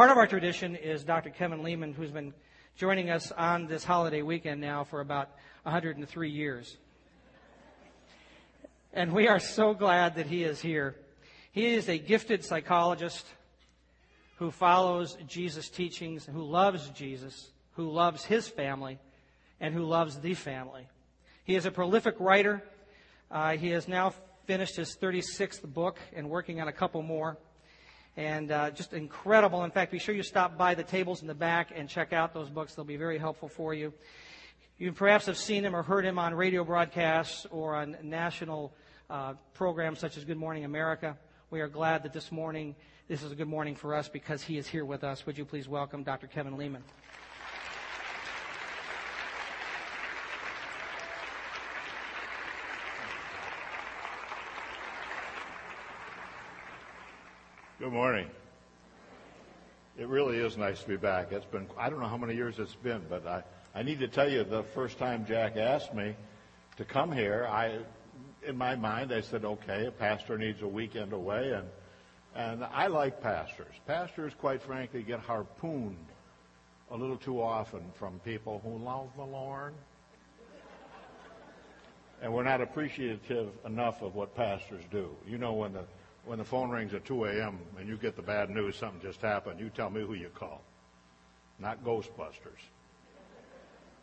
Part of our tradition is Dr. Kevin Leman, who's been joining us on this holiday weekend now for about 103 years. And we are so glad that he is here. He is a gifted psychologist who follows Jesus' teachings, who loves Jesus, who loves his family, and who loves the family. He is a prolific writer. Uh, he has now finished his 36th book and working on a couple more. And uh, just incredible. In fact, be sure you stop by the tables in the back and check out those books. They'll be very helpful for you. You perhaps have seen him or heard him on radio broadcasts or on national uh, programs such as Good Morning America. We are glad that this morning, this is a good morning for us because he is here with us. Would you please welcome Dr. Kevin Leman? Good morning. It really is nice to be back. It's been, I don't know how many years it's been, but I, I need to tell you the first time Jack asked me to come here, I, in my mind, I said, okay, a pastor needs a weekend away, and, and I like pastors. Pastors, quite frankly, get harpooned a little too often from people who love the Lord. And we're not appreciative enough of what pastors do. You know, when the when the phone rings at 2 a.m. and you get the bad news, something just happened, you tell me who you call. Not Ghostbusters.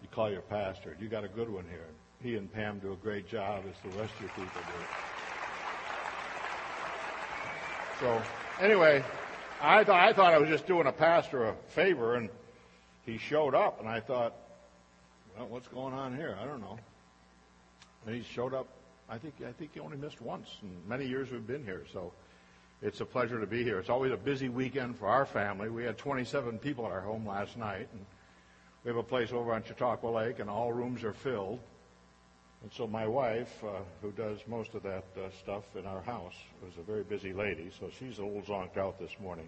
You call your pastor. You got a good one here. He and Pam do a great job as the rest of your people do. So, anyway, I, I thought I was just doing a pastor a favor, and he showed up, and I thought, well, what's going on here? I don't know. And he showed up I think I think he only missed once in many years we've been here. So it's a pleasure to be here. It's always a busy weekend for our family. We had 27 people at our home last night, and we have a place over on Chautauqua Lake, and all rooms are filled. And so my wife, uh, who does most of that uh, stuff in our house, was a very busy lady, so she's a little zonked out this morning.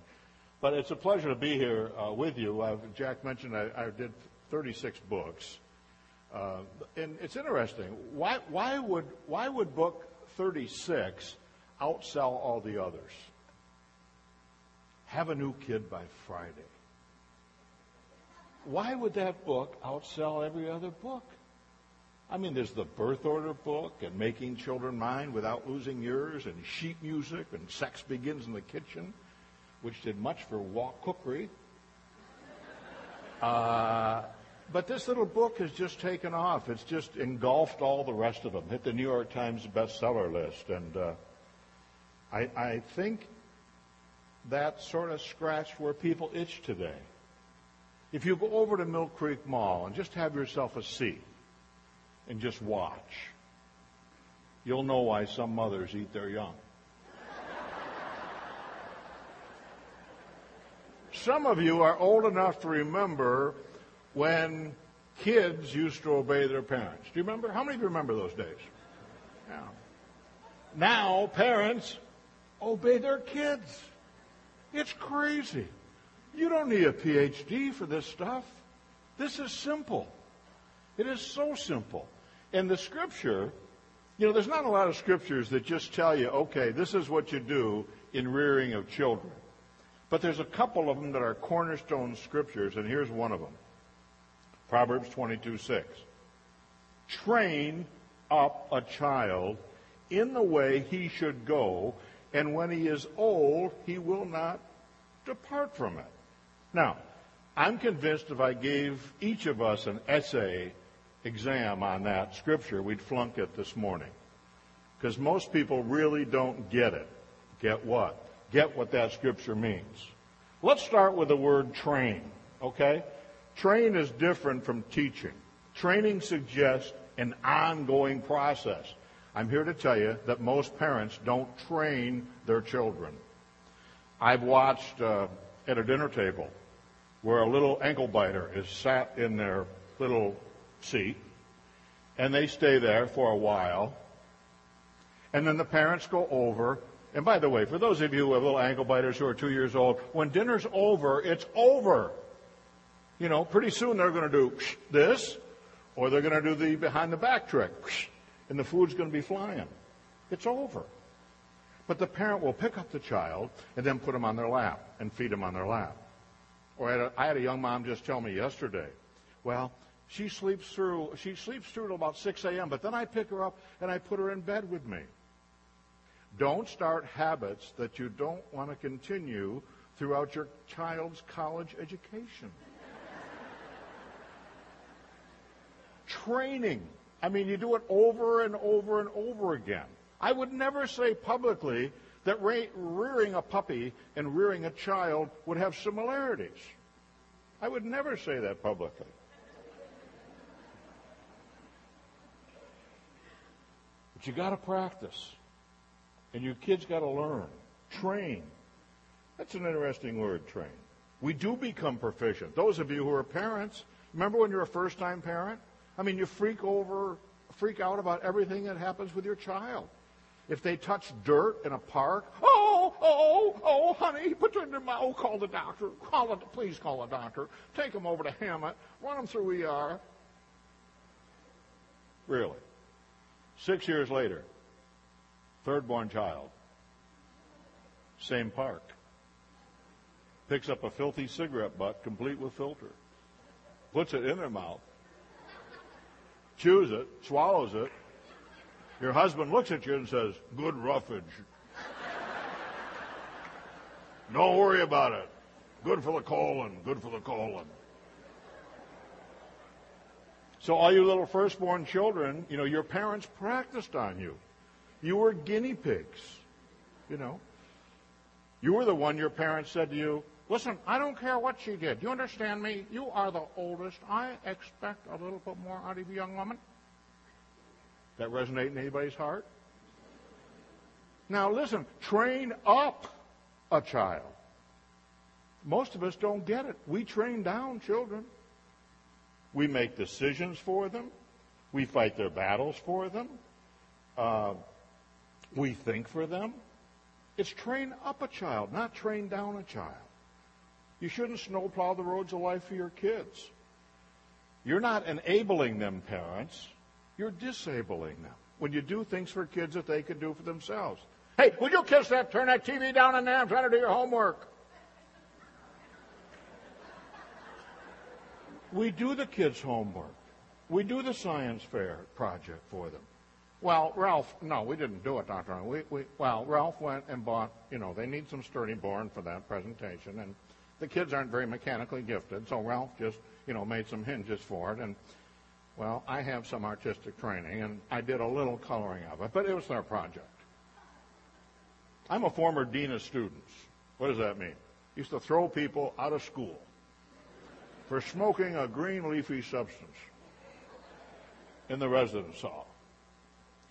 But it's a pleasure to be here uh, with you. Jack mentioned I, I did 36 books. Uh, and it's interesting. Why, why, would, why would book 36 outsell all the others? Have a new kid by Friday. Why would that book outsell every other book? I mean, there's the birth order book and making children mine without losing yours and sheet music and sex begins in the kitchen, which did much for wok cookery. Uh, but this little book has just taken off. It's just engulfed all the rest of them. Hit the New York Times bestseller list, and uh, I, I think that sort of scratched where people itch today. If you go over to Mill Creek Mall and just have yourself a seat and just watch, you'll know why some mothers eat their young. Some of you are old enough to remember when kids used to obey their parents. Do you remember? How many of you remember those days? Yeah. Now, parents obey their kids. It's crazy. You don't need a PhD for this stuff. This is simple. It is so simple. And the scripture, you know, there's not a lot of scriptures that just tell you, okay, this is what you do in rearing of children. But there's a couple of them that are cornerstone scriptures, and here's one of them. Proverbs 22 6. Train up a child in the way he should go, and when he is old, he will not depart from it. Now, I'm convinced if I gave each of us an essay exam on that scripture, we'd flunk it this morning. Because most people really don't get it. Get what? Get what that scripture means. Let's start with the word train, okay? Train is different from teaching. Training suggests an ongoing process. I'm here to tell you that most parents don't train their children. I've watched uh, at a dinner table where a little ankle biter is sat in their little seat, and they stay there for a while, and then the parents go over. And by the way, for those of you who have little ankle biters who are two years old, when dinner's over, it's over you know, pretty soon they're going to do this, or they're going to do the behind the back trick, and the food's going to be flying. It's over. But the parent will pick up the child and then put him on their lap and feed him on their lap. Or I had, a, I had a young mom just tell me yesterday, well, she sleeps through she sleeps through till about 6 a.m. But then I pick her up and I put her in bed with me. Don't start habits that you don't want to continue throughout your child's college education. Training. I mean, you do it over and over and over again. I would never say publicly that rearing a puppy and rearing a child would have similarities. I would never say that publicly. But you got to practice. And your kids got to learn. Train. That's an interesting word, train. We do become proficient. Those of you who are parents, remember when you're a first time parent? I mean, you freak over, freak out about everything that happens with your child. If they touch dirt in a park, oh, oh, oh, honey, put it in their mouth. Oh, call the doctor. Call it, please call a doctor. Take them over to Hamot. Run them through ER. Really. Six years later, third born child, same park. Picks up a filthy cigarette butt complete with filter. Puts it in their mouth. Chews it, swallows it, your husband looks at you and says, Good roughage. Don't worry about it. Good for the colon, good for the colon. So, all you little firstborn children, you know, your parents practiced on you. You were guinea pigs, you know. You were the one your parents said to you, Listen, I don't care what she did. You understand me? You are the oldest. I expect a little bit more out of you, young woman. That resonate in anybody's heart? Now listen, train up a child. Most of us don't get it. We train down children. We make decisions for them. We fight their battles for them. Uh, we think for them. It's train up a child, not train down a child. You shouldn't snowplow the roads of life for your kids. You're not enabling them, parents. You're disabling them when you do things for kids that they could do for themselves. Hey, would you kiss that? Turn that TV down in there. I'm trying to do your homework. We do the kids' homework. We do the science fair project for them. Well, Ralph, no, we didn't do it, Doctor. We, we, well, Ralph went and bought, you know, they need some sturdy board for that presentation, and the kids aren't very mechanically gifted, so Ralph just, you know, made some hinges for it, and well, I have some artistic training, and I did a little coloring of it, but it was their project. I'm a former dean of students. What does that mean? Used to throw people out of school for smoking a green leafy substance in the residence hall.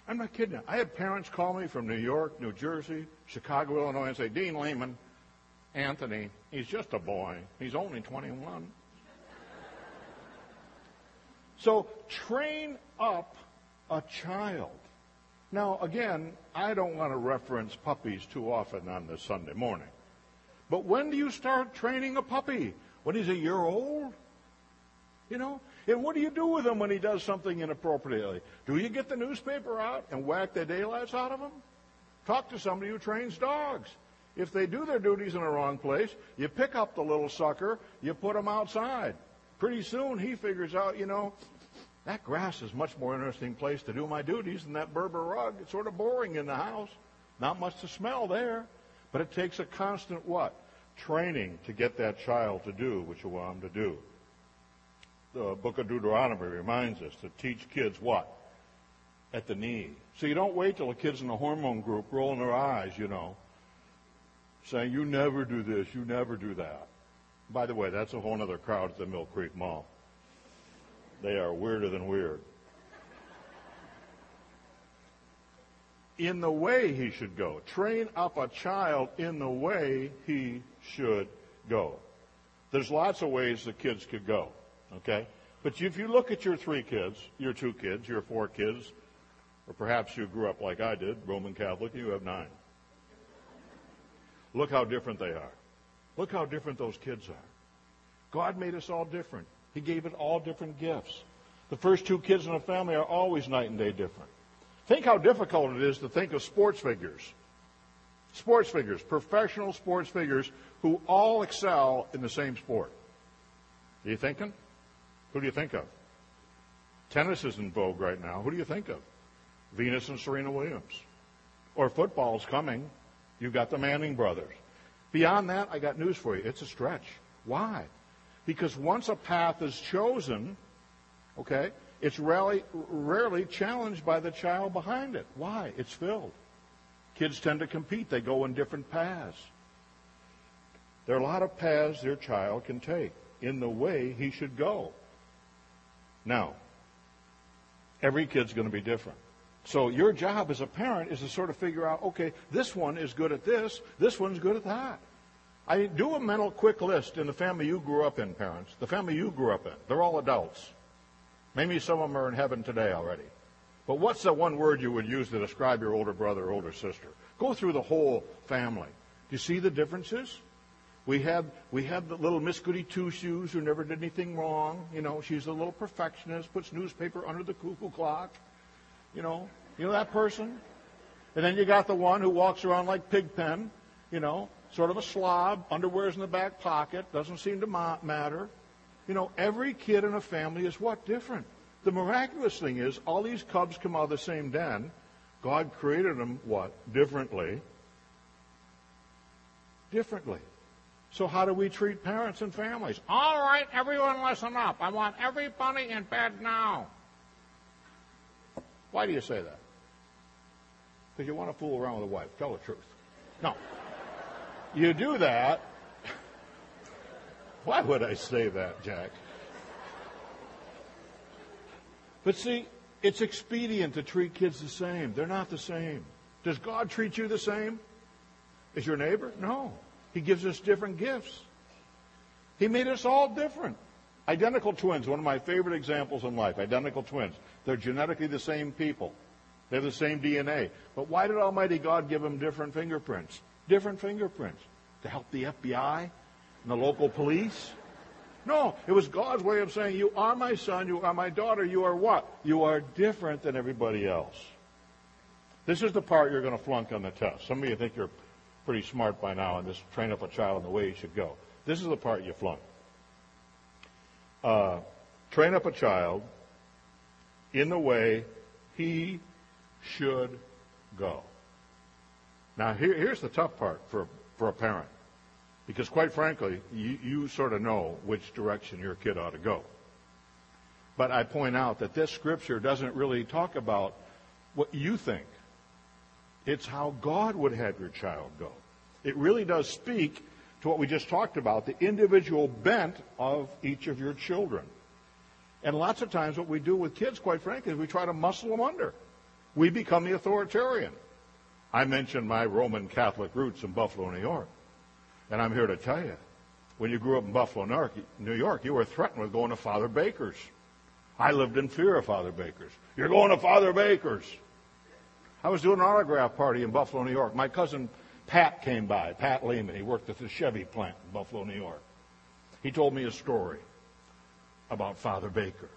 I'm not kidding you. I had parents call me from New York, New Jersey, Chicago, Illinois, and say, Dean Leman, Anthony, he's just a boy. He's only 21. So train up a child. Now, again, I don't want to reference puppies too often on this Sunday morning. But when do you start training a puppy? When he's a year old? You know? And what do you do with him when he does something inappropriately? Do you get the newspaper out and whack the daylights out of him? Talk to somebody who trains dogs. If they do their duties in the wrong place, you pick up the little sucker, you put him outside pretty soon he figures out, you know, that grass is much more interesting place to do my duties than that Berber rug. It's sort of boring in the house. Not much to smell there. But it takes a constant what? Training to get that child to do what you want him to do. The book of Deuteronomy reminds us to teach kids what? At the knee. So you don't wait till the kids in the hormone group rolling their eyes, you know, saying, you never do this, you never do that. By the way, that's a whole other crowd at the Mill Creek Mall. They are weirder than weird. In the way he should go. Train up a child in the way he should go. There's lots of ways the kids could go, okay? But if you look at your three kids, your two kids, your four kids, or perhaps you grew up like I did, Roman Catholic, you have nine. Look how different they are. Look how different those kids are. God made us all different. He gave it all different gifts. The first two kids in a family are always night and day different. Think how difficult it is to think of sports figures. Sports figures, professional sports figures who all excel in the same sport. Are you thinking? Who do you think of? Tennis is in vogue right now. Who do you think of? Venus and Serena Williams. Or football's coming. You've got the Manning brothers. Beyond that, I got news for you. It's a stretch. Why? Because once a path is chosen, okay, it's rarely, rarely challenged by the child behind it. Why? It's filled. Kids tend to compete. They go in different paths. There are a lot of paths their child can take in the way he should go. Now, every kid's going to be different. So your job as a parent is to sort of figure out, okay, this one is good at this, this one's good at that. I do a mental quick list in the family you grew up in, parents. The family you grew up in. They're all adults. Maybe some of them are in heaven today already. But what's the one word you would use to describe your older brother or older sister? Go through the whole family. Do you see the differences? We had we had the little Miss Goody Two Shoes who never did anything wrong. You know, she's a little perfectionist, puts newspaper under the cuckoo clock. You know, you know that person. And then you got the one who walks around like Pigpen. You know, sort of a slob, underwear's in the back pocket, doesn't seem to ma- matter. You know, every kid in a family is what? Different. The miraculous thing is, all these cubs come out of the same den. God created them, what? Differently. Differently. So how do we treat parents and families? All right, everyone listen up. I want everybody in bed now. Why do you say that? Because you want to fool around with a wife. Tell the truth. No. You do that. Why would I say that, Jack? But see, it's expedient to treat kids the same. They're not the same. Does God treat you the same as your neighbor? No. He gives us different gifts. He made us all different. Identical twins, one of my favorite examples in life. Identical twins. They're genetically the same people. They have the same DNA. But why did Almighty God give them different fingerprints? Different fingerprints. To help the FBI and the local police? No, it was God's way of saying, You are my son, you are my daughter, you are what? You are different than everybody else. This is the part you're going to flunk on the test. Some of you think you're pretty smart by now and just train up a child in the way he should go. This is the part you flunk. Uh, train up a child in the way he should go. Now, here, here's the tough part for, for a parent. Because, quite frankly, you, you sort of know which direction your kid ought to go. But I point out that this scripture doesn't really talk about what you think. It's how God would have your child go. It really does speak to what we just talked about, the individual bent of each of your children. And lots of times what we do with kids, quite frankly, is we try to muscle them under. We become the authoritarian. I mentioned my Roman Catholic roots in Buffalo, New York. And I'm here to tell you, when you grew up in Buffalo, New York, you were threatened with going to Father Baker's. I lived in fear of Father Baker's. You're going to Father Baker's. I was doing an autograph party in Buffalo, New York. My cousin Pat came by, Pat Leman. He worked at the Chevy plant in Buffalo, New York. He told me a story about Father Baker.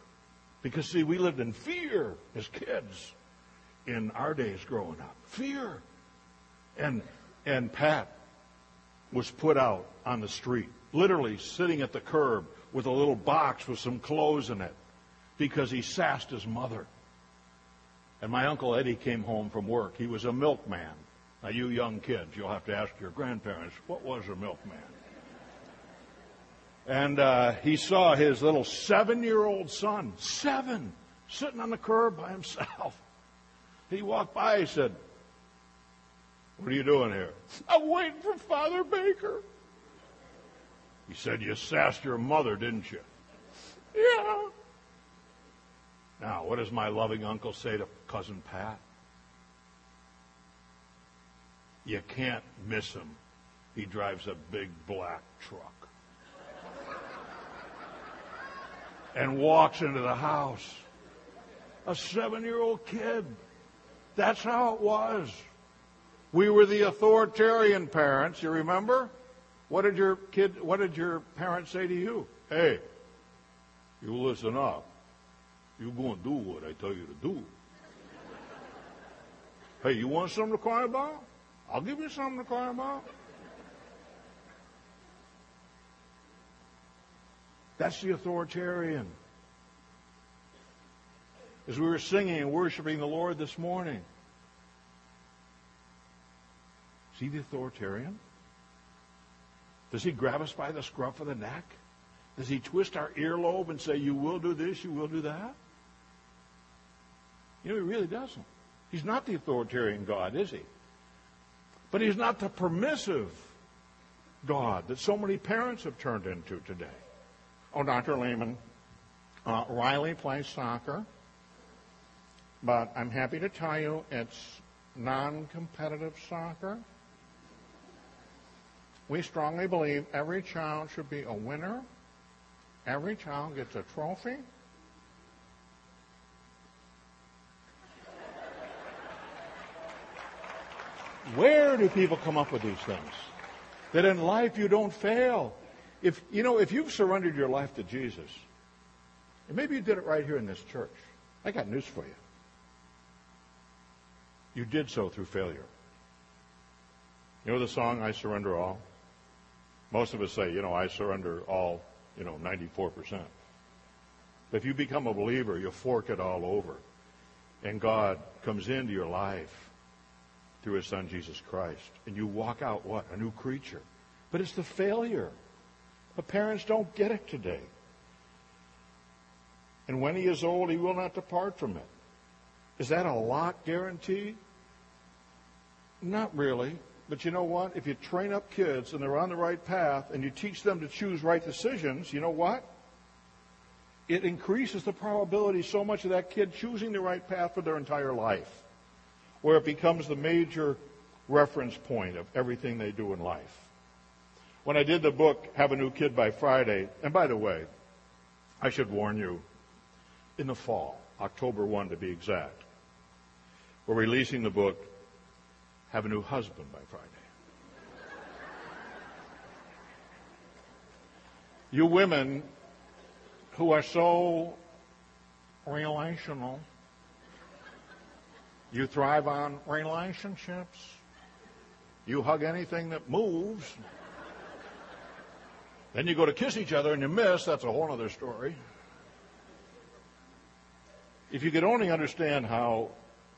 Because, see, we lived in fear as kids in our days growing up. Fear. And, and Pat was put out on the street, literally sitting at the curb with a little box with some clothes in it because he sassed his mother. And my Uncle Eddie came home from work. He was a milkman. Now, you young kids, you'll have to ask your grandparents, what was a milkman? And uh, he saw his little seven year old son, seven, sitting on the curb by himself. He walked by, he said, What are you doing here? I'm waiting for Father Baker. He said, You sassed your mother, didn't you? Yeah. Now, what does my loving uncle say to Cousin Pat? You can't miss him. He drives a big black truck. And walks into the house. A seven year old kid. That's how it was. We were the authoritarian parents, you remember? What did your kid what did your parents say to you? Hey, you listen up. You go and do what I tell you to do. hey, you want something to cry about? I'll give you something to cry about. That's the authoritarian. As we were singing and worshiping the Lord this morning, is he the authoritarian? Does he grab us by the scruff of the neck? Does he twist our earlobe and say, You will do this, you will do that? You know, he really doesn't. He's not the authoritarian God, is he? But he's not the permissive God that so many parents have turned into today. Oh, Dr. Leman, uh, Riley plays soccer, but I'm happy to tell you it's non competitive soccer. We strongly believe every child should be a winner. Every child gets a trophy. Where do people come up with these things? That in life you don't fail. If you know, if you've surrendered your life to Jesus, and maybe you did it right here in this church, I got news for you. You did so through failure. You know the song I surrender all? Most of us say, you know, I surrender all, you know, 94%. But if you become a believer, you fork it all over. And God comes into your life through his son Jesus Christ. And you walk out what? A new creature. But it's the failure. The parents don't get it today. And when he is old, he will not depart from it. Is that a lock guarantee? Not really. But you know what? If you train up kids and they're on the right path and you teach them to choose right decisions, you know what? It increases the probability so much of that kid choosing the right path for their entire life where it becomes the major reference point of everything they do in life. When I did the book, Have a New Kid by Friday, and by the way, I should warn you, in the fall, October 1 to be exact, we're releasing the book, Have a New Husband by Friday. You women who are so relational you thrive on relationships. You hug anything that moves. Then you go to kiss each other and you miss. That's a whole other story. If you could only understand how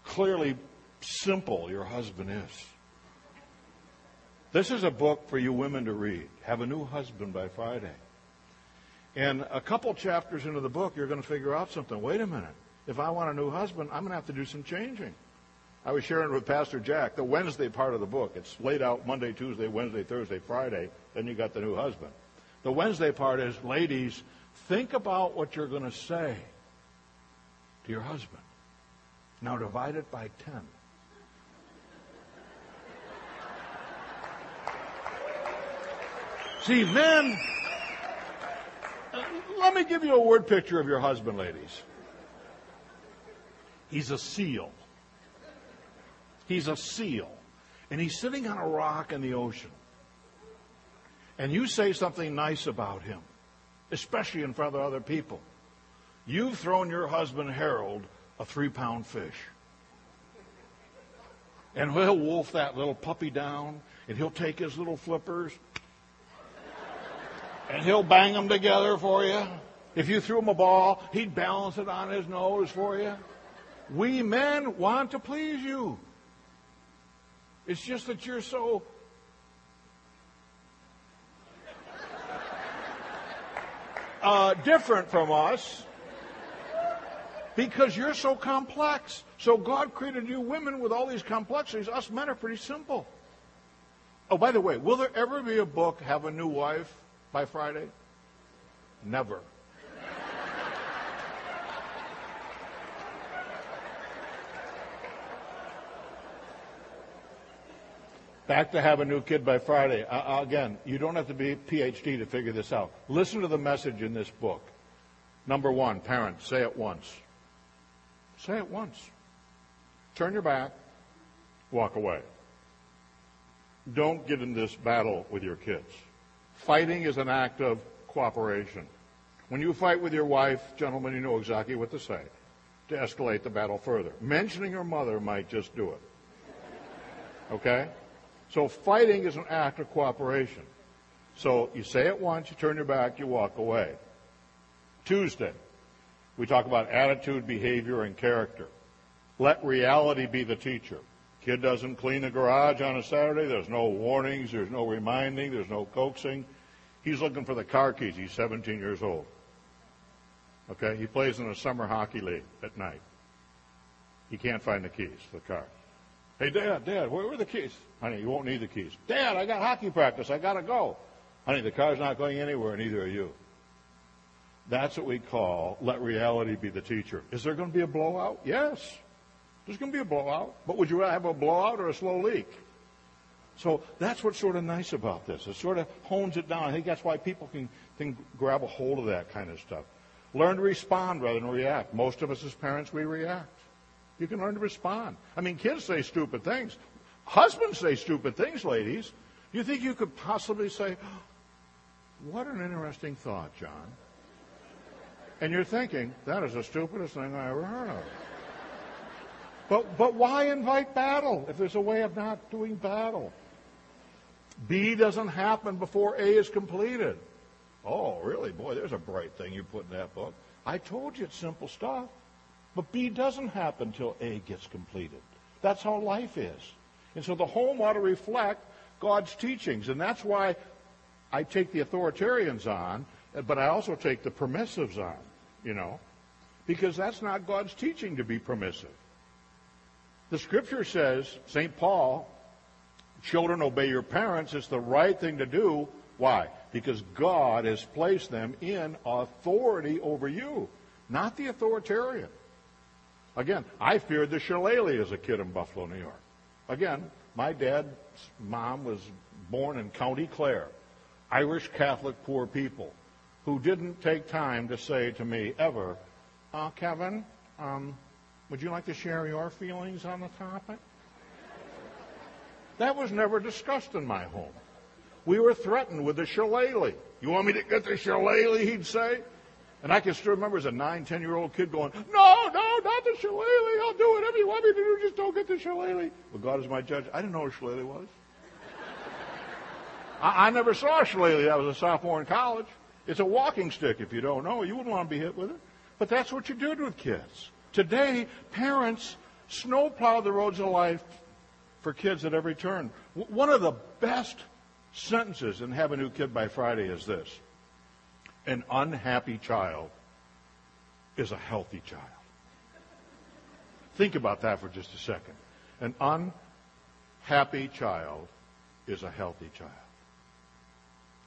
clearly simple your husband is. This is a book for you women to read. Have a new husband by Friday. And a couple chapters into the book, you're going to figure out something. Wait a minute. If I want a new husband, I'm going to have to do some changing. I was sharing with Pastor Jack the Wednesday part of the book. It's laid out Monday, Tuesday, Wednesday, Thursday, Friday. Then you got the new husband. The Wednesday part is, ladies, think about what you're going to say to your husband. Now divide it by 10. See, men, let me give you a word picture of your husband, ladies. He's a seal. He's a seal. And he's sitting on a rock in the ocean. And you say something nice about him, especially in front of other people. You've thrown your husband Harold a three pound fish. And he'll wolf that little puppy down, and he'll take his little flippers, and he'll bang them together for you. If you threw him a ball, he'd balance it on his nose for you. We men want to please you. It's just that you're so uh, different from us because you're so complex. So God created you women with all these complexities. Us men are pretty simple. Oh, by the way, will there ever be a book, Have a New Wife, by Friday? Never. Back to have a new kid by Friday. Uh, again, you don't have to be a PhD to figure this out. Listen to the message in this book. Number one, parents, say it once. Say it once. Turn your back, walk away. Don't get in this battle with your kids. Fighting is an act of cooperation. When you fight with your wife, gentlemen, you know exactly what to say to escalate the battle further. Mentioning her mother might just do it. Okay? So fighting is an act of cooperation. So you say it once, you turn your back, you walk away. Tuesday, we talk about attitude, behavior, and character. Let reality be the teacher. Kid doesn't clean the garage on a Saturday. There's no warnings. There's no reminding. There's no coaxing. He's looking for the car keys. He's 17 years old. Okay? He plays in a summer hockey league at night. He can't find the keys to the car. Hey, Dad, Dad, where are the keys? Honey, you won't need the keys. Dad, I got hockey practice. I got to go. Honey, the car's not going anywhere, neither are you. That's what we call let reality be the teacher. Is there going to be a blowout? Yes. There's going to be a blowout. But would you rather have a blowout or a slow leak? So that's what's sort of nice about this. It sort of hones it down. I think that's why people can, can grab a hold of that kind of stuff. Learn to respond rather than react. Most of us as parents, we react. You can learn to respond. I mean, kids say stupid things. Husbands say stupid things, ladies. You think you could possibly say, What an interesting thought, John? And you're thinking, That is the stupidest thing I ever heard of. But, but why invite battle if there's a way of not doing battle? B doesn't happen before A is completed. Oh, really? Boy, there's a bright thing you put in that book. I told you it's simple stuff. But B doesn't happen until A gets completed. That's how life is. And so the home ought to reflect God's teachings. And that's why I take the authoritarians on, but I also take the permissives on, you know, because that's not God's teaching to be permissive. The scripture says, St. Paul, children obey your parents. It's the right thing to do. Why? Because God has placed them in authority over you, not the authoritarian. Again, I feared the shillelagh as a kid in Buffalo, New York. Again, my dad's mom was born in County Clare, Irish Catholic poor people, who didn't take time to say to me ever, uh, Kevin, um, would you like to share your feelings on the topic? That was never discussed in my home. We were threatened with the shillelagh. You want me to get the shillelagh, he'd say? And I can still remember as a nine, ten year old kid going, No, no, not the shillelagh. I'll do whatever you want me to do. Just don't get the shillelagh. Well, God is my judge. I didn't know what shillelagh was. I, I never saw a shillelagh. I was a sophomore in college. It's a walking stick, if you don't know. You wouldn't want to be hit with it. But that's what you did with kids. Today, parents snowplow the roads of life for kids at every turn. One of the best sentences in Have a New Kid by Friday is this An unhappy child is a healthy child. Think about that for just a second. An unhappy child is a healthy child.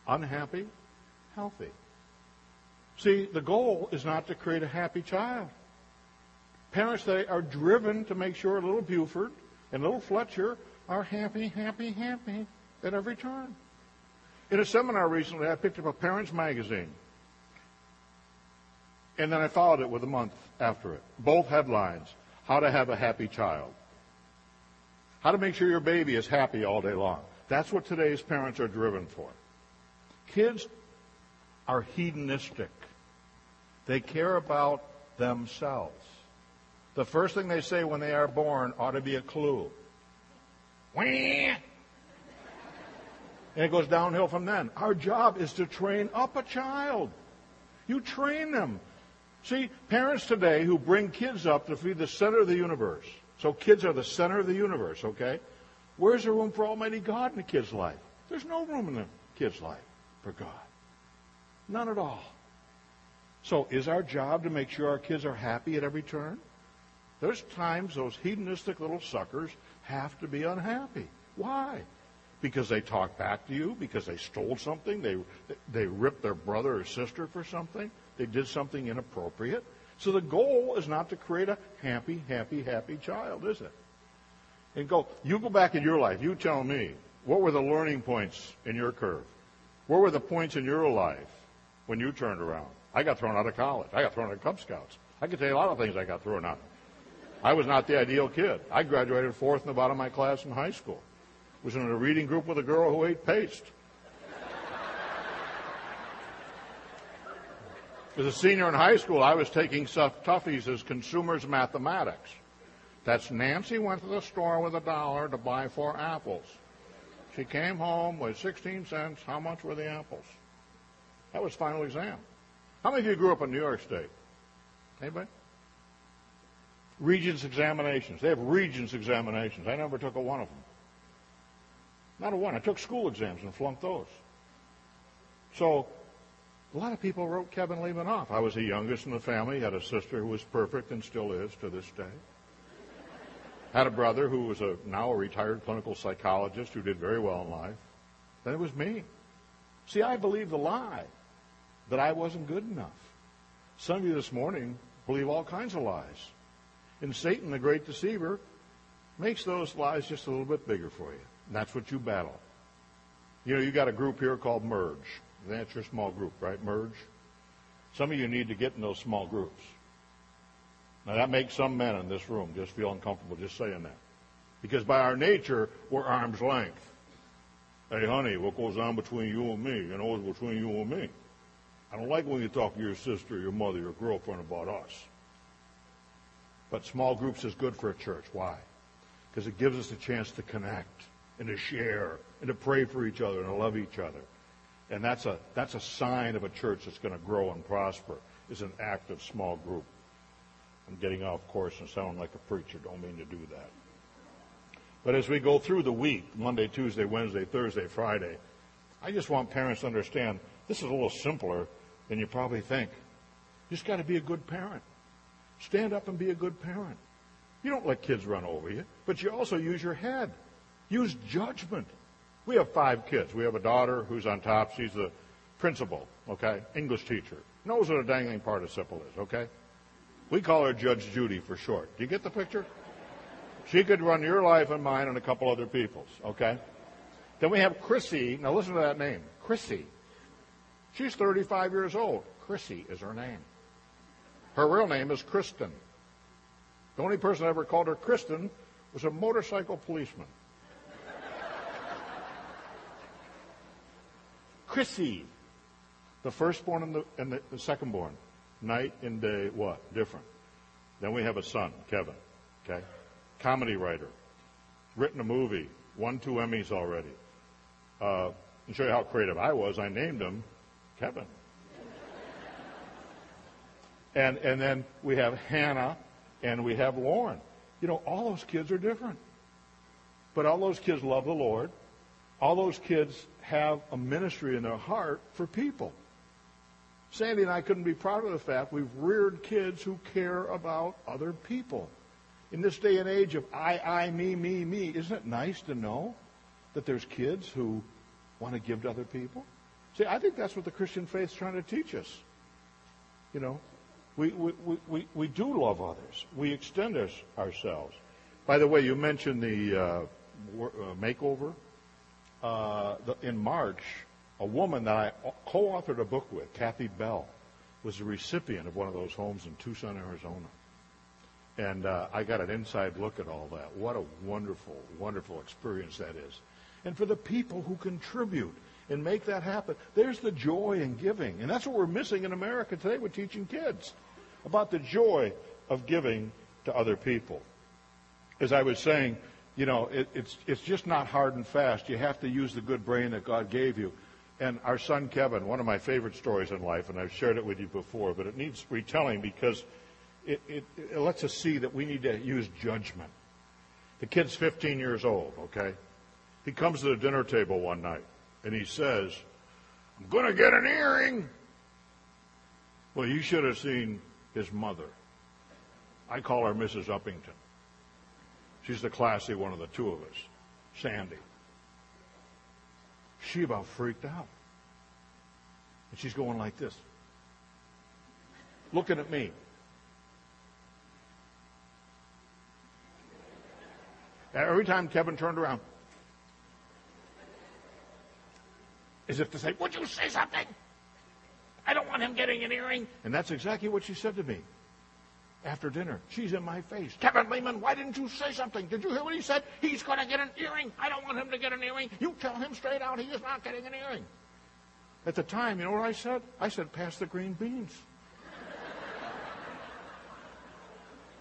Unhappy, healthy. See, the goal is not to create a happy child. Parents today are driven to make sure little Buford and little Fletcher are happy, happy, happy at every turn. In a seminar recently, I picked up a parents' magazine. And then I followed it with a month after it. Both headlines How to Have a Happy Child. How to make sure your baby is happy all day long. That's what today's parents are driven for. Kids are hedonistic, they care about themselves. The first thing they say when they are born ought to be a clue. And it goes downhill from then. Our job is to train up a child. You train them. See, parents today who bring kids up to be the center of the universe. So kids are the center of the universe, okay? Where's the room for Almighty God in a kid's life? There's no room in the kid's life for God. None at all. So is our job to make sure our kids are happy at every turn? There's times those hedonistic little suckers have to be unhappy. Why? Because they talk back to you, because they stole something, they, they ripped their brother or sister for something, they did something inappropriate. So the goal is not to create a happy, happy, happy child, is it? And go, you go back in your life, you tell me, what were the learning points in your curve? What were the points in your life when you turned around? I got thrown out of college. I got thrown out of Cub Scouts. I could tell you a lot of things I got thrown out. I was not the ideal kid. I graduated fourth in the bottom of my class in high school. Was in a reading group with a girl who ate paste. As a senior in high school, I was taking toughies as consumers mathematics. That's Nancy went to the store with a dollar to buy four apples. She came home with 16 cents. How much were the apples? That was final exam. How many of you grew up in New York State? Anybody? Regents examinations. They have Regents examinations. I never took a one of them. Not a one. I took school exams and flunked those. So a lot of people wrote Kevin Leman off. I was the youngest in the family, had a sister who was perfect and still is to this day. Had a brother who was a now a retired clinical psychologist who did very well in life. Then it was me. See, I believed the lie that I wasn't good enough. Some of you this morning believe all kinds of lies. And Satan, the great deceiver, makes those lies just a little bit bigger for you. And that's what you battle. You know, you got a group here called Merge. That's your small group, right? Merge. Some of you need to get in those small groups. Now that makes some men in this room just feel uncomfortable just saying that. Because by our nature, we're arm's length. Hey honey, what goes on between you and me, you know, is between you and me. I don't like when you talk to your sister, your mother, your girlfriend about us. But small groups is good for a church. Why? Because it gives us a chance to connect and to share and to pray for each other and to love each other. And that's a, that's a sign of a church that's going to grow and prosper, is an active small group. I'm getting off course and sounding like a preacher. Don't mean to do that. But as we go through the week, Monday, Tuesday, Wednesday, Thursday, Friday, I just want parents to understand this is a little simpler than you probably think. You just got to be a good parent. Stand up and be a good parent. You don't let kids run over you, but you also use your head. Use judgment. We have five kids. We have a daughter who's on top. She's the principal, okay? English teacher. Knows what a dangling participle is, okay? We call her Judge Judy for short. Do you get the picture? She could run your life and mine and a couple other people's, okay? Then we have Chrissy. Now listen to that name. Chrissy. She's 35 years old. Chrissy is her name. Her real name is Kristen. The only person I ever called her Kristen was a motorcycle policeman. Chrissy, the firstborn and the, and the, the secondborn, night and day, what? Different. Then we have a son, Kevin, okay? Comedy writer, written a movie, won two Emmys already. Uh, to show you how creative I was, I named him Kevin. and, and then we have Hannah and we have Lauren. You know, all those kids are different. But all those kids love the Lord. All those kids have a ministry in their heart for people. Sandy and I couldn't be prouder of the fact we've reared kids who care about other people. In this day and age of I, I, me, me, me, isn't it nice to know that there's kids who want to give to other people? See, I think that's what the Christian faith's trying to teach us. You know, we, we, we, we do love others. We extend us, ourselves. By the way, you mentioned the uh, uh, makeover uh, in March, a woman that I co-authored a book with, Kathy Bell, was a recipient of one of those homes in Tucson, Arizona. And uh, I got an inside look at all that. What a wonderful, wonderful experience that is. And for the people who contribute and make that happen, there's the joy in giving. And that's what we're missing in America today with teaching kids about the joy of giving to other people. As I was saying, you know, it, it's, it's just not hard and fast. You have to use the good brain that God gave you. And our son Kevin, one of my favorite stories in life, and I've shared it with you before, but it needs retelling because it, it, it lets us see that we need to use judgment. The kid's 15 years old, okay? He comes to the dinner table one night and he says, I'm going to get an earring. Well, you should have seen his mother. I call her Mrs. Uppington. She's the classy one of the two of us, Sandy. She about freaked out. And she's going like this, looking at me. Every time Kevin turned around, as if to say, Would you say something? I don't want him getting an earring. And that's exactly what she said to me after dinner. She's in my face. Kevin Leman, why didn't you say something? Did you hear what he said? He's going to get an earring. I don't want him to get an earring. You tell him straight out he is not getting an earring. At the time, you know what I said? I said, pass the green beans.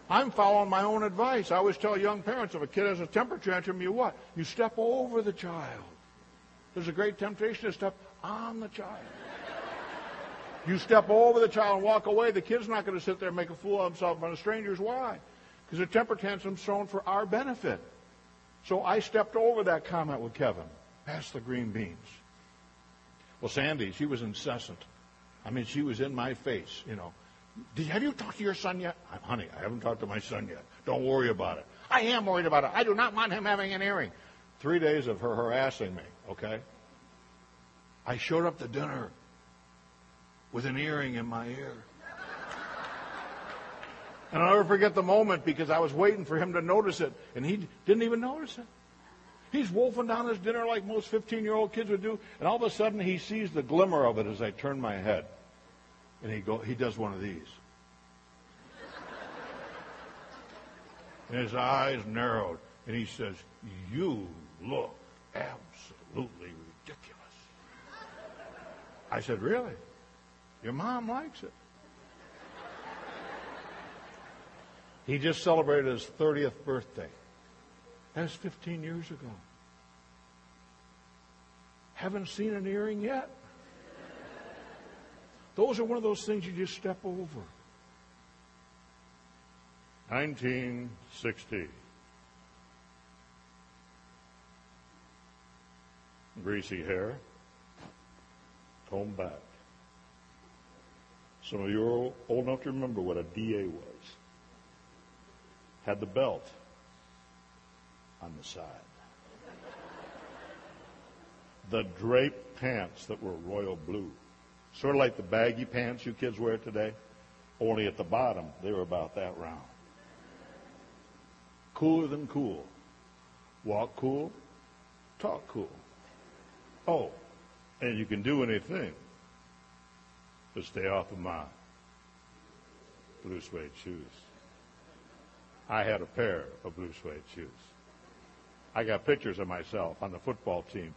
I'm following my own advice. I always tell young parents if a kid has a temper tantrum, you what? You step over the child. There's a great temptation to step on the child. You step over the child and walk away, the kid's not going to sit there and make a fool of himself in front of strangers. Why? Because a temper tantrum's thrown for our benefit. So I stepped over that comment with Kevin. Pass the green beans. Well, Sandy, she was incessant. I mean, she was in my face, you know. Have you talked to your son yet? Honey, I haven't talked to my son yet. Don't worry about it. I am worried about it. I do not want him having an earring. Three days of her harassing me, okay? I showed up to dinner with an earring in my ear. And I'll never forget the moment because I was waiting for him to notice it, and he didn't even notice it. He's wolfing down his dinner like most 15 year old kids would do, and all of a sudden he sees the glimmer of it as I turn my head. And he, go, he does one of these. and his eyes narrowed, and he says, You look absolutely ridiculous. I said, Really? Your mom likes it. He just celebrated his 30th birthday. That was 15 years ago. Haven't seen an earring yet? Those are one of those things you just step over. 1960. Greasy hair, combed back. Some of you are old enough to remember what a DA was. Had the belt on the side. The draped pants that were royal blue. Sort of like the baggy pants you kids wear today, only at the bottom they were about that round. Cooler than cool. Walk cool, talk cool. Oh, and you can do anything but stay off of my blue suede shoes. I had a pair of blue suede shoes. I got pictures of myself on the football team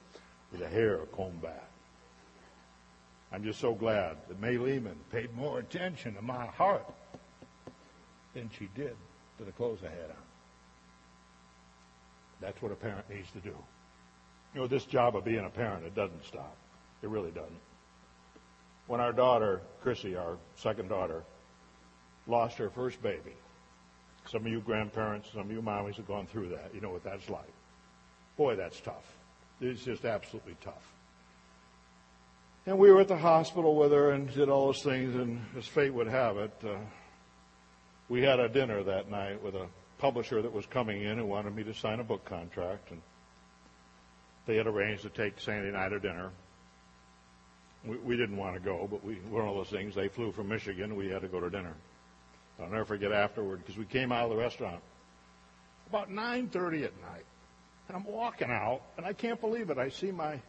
with the hair combed back. I'm just so glad that May Leman paid more attention to my heart than she did to the clothes I had on. That's what a parent needs to do. You know, this job of being a parent, it doesn't stop. It really doesn't. When our daughter, Krissy, our second daughter, lost her first baby, some of you grandparents, some of you mommies have gone through that. You know what that's like. Boy, that's tough. It's just absolutely tough. And we were at the hospital with her and did all those things, and as fate would have it, uh, we had a dinner that night with a publisher that was coming in who wanted me to sign a book contract, and they had arranged to take Sande and I to dinner. We, we didn't want to go, but we one of those things. They flew from Michigan, we had to go to dinner. I'll never forget afterward because we came out of the restaurant about 9:30 at night, and I'm walking out, and I can't believe it. I see my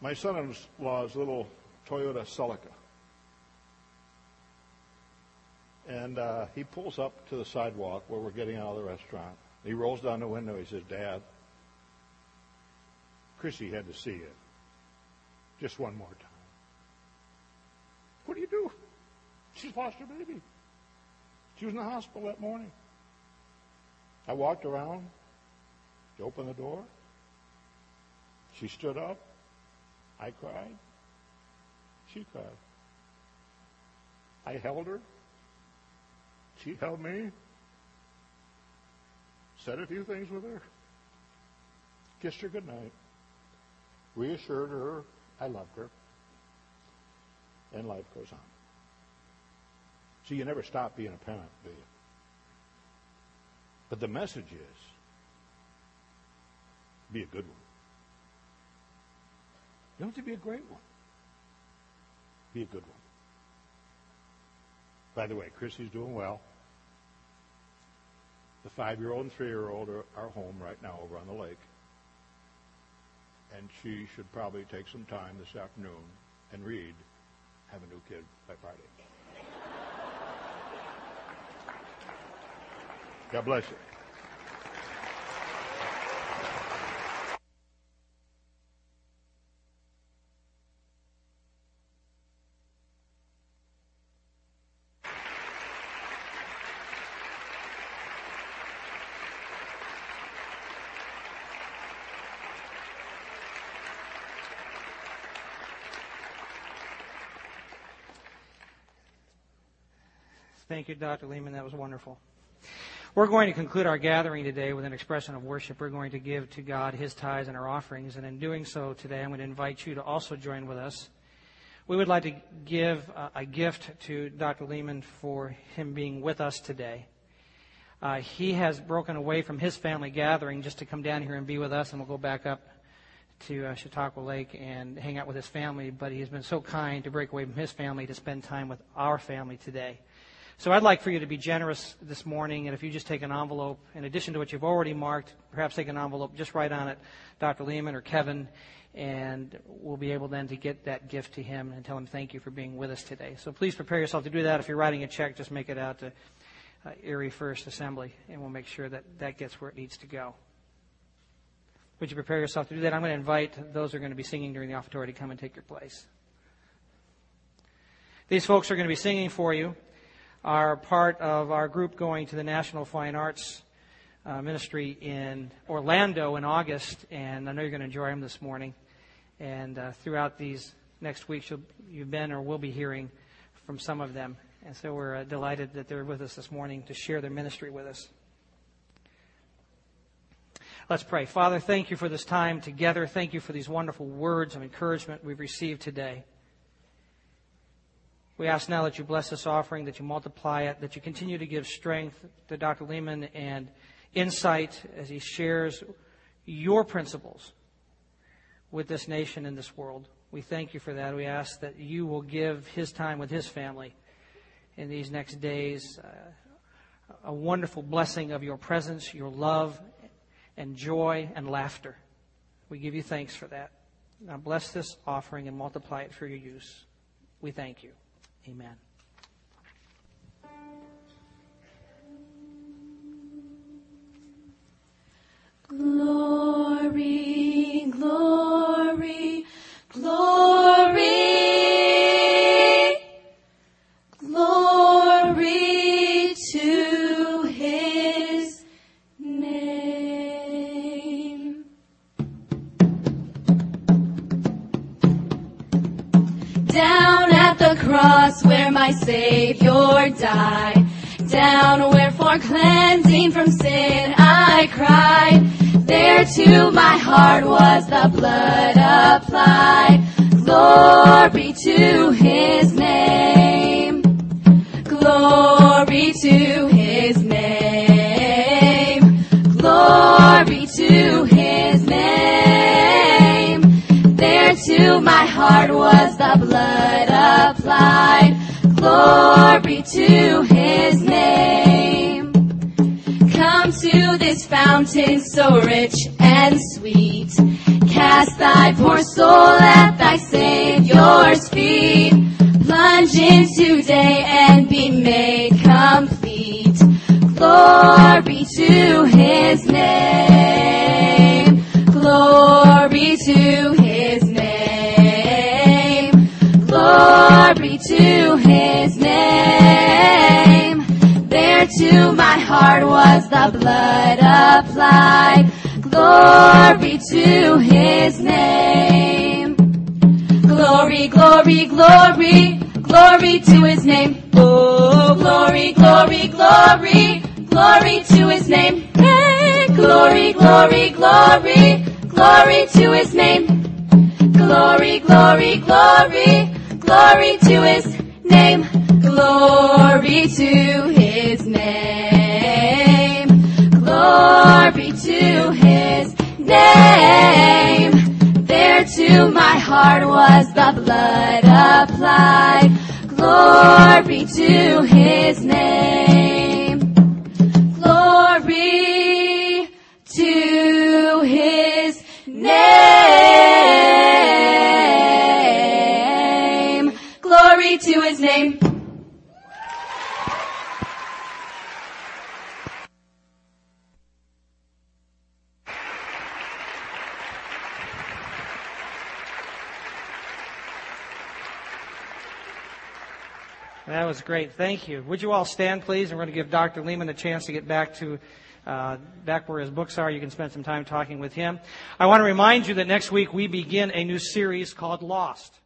my son-in-law's little Toyota Celica, and uh, he pulls up to the sidewalk where we're getting out of the restaurant. He rolls down the window. He says, "Dad, Krissy had to see it just one more time." What do you do? She's lost her baby. She was in the hospital that morning. I walked around. She opened the door. She stood up. I cried. She cried. I held her. She held me. Said a few things with her. Kissed her goodnight. Reassured her I loved her. And life goes on. See, you never stop being a parent, do you? But the message is be a good one. You don't have to be a great one. Be a good one. By the way, Krissy's doing well. The five year old and three year old are, are home right now over on the lake. And she should probably take some time this afternoon and read Have a New Kid by Friday. God bless you. Thank you, Dr. Leman. That was wonderful. We're going to conclude our gathering today with an expression of worship. We're going to give to God his tithes and our offerings. And in doing so today, I'm going to invite you to also join with us. We would like to give a gift to Dr. Leman for him being with us today. Uh, he has broken away from his family gathering just to come down here and be with us, and we'll go back up to uh, Chautauqua Lake and hang out with his family. But he has been so kind to break away from his family to spend time with our family today. So I'd like for you to be generous this morning, and if you just take an envelope, in addition to what you've already marked, perhaps take an envelope, just write on it Dr. Leman or Kevin, and we'll be able then to get that gift to him and tell him thank you for being with us today. So please prepare yourself to do that. If you're writing a check, just make it out to uh, Erie First Assembly, and we'll make sure that that gets where it needs to go. Would you prepare yourself to do that? I'm going to invite those who are going to be singing during the offertory to come and take your place. These folks are going to be singing for you are part of our group going to the National Fine Arts uh, Ministry in Orlando in August, and I know you're going to enjoy them this morning. And uh, throughout these next weeks, you've been or will be hearing from some of them. And so we're uh, delighted that they're with us this morning to share their ministry with us. Let's pray. Father, thank you for this time together. Thank you for these wonderful words of encouragement we've received today. We ask now that you bless this offering, that you multiply it, that you continue to give strength to Dr. Leman and insight as he shares your principles with this nation and this world. We thank you for that. We ask that you will give his time with his family in these next days uh, a wonderful blessing of your presence, your love, and joy and laughter. We give you thanks for that. Now bless this offering and multiply it for your use. We thank you. Amen. Glory, where my Savior died. Down where for cleansing from sin I cried. There to my heart was the blood applied. Glory to his name. Glory to his name. Glory to his to my heart was the blood applied. Glory to his name. Come to this fountain so rich and sweet. Cast thy poor soul at thy Savior's feet. Plunge in today and be made complete. Glory to his name. Glory to Glory to his name. There to my heart was the blood applied. Glory to his name. Glory, glory, glory, glory to his name. Oh, glory, glory, glory, glory to his name. Glory, glory, glory, glory to his name. Glory, glory, glory, glory to his name. Glory to his name. Glory to his name. There to my heart was the blood applied. Glory to his name. Glory to his name. Name. That was great. Thank you. Would you all stand, please? And we're going to give Dr. Leman a chance to get back to uh, back where his books are. You can spend some time talking with him. I want to remind you that next week we begin a new series called Lost.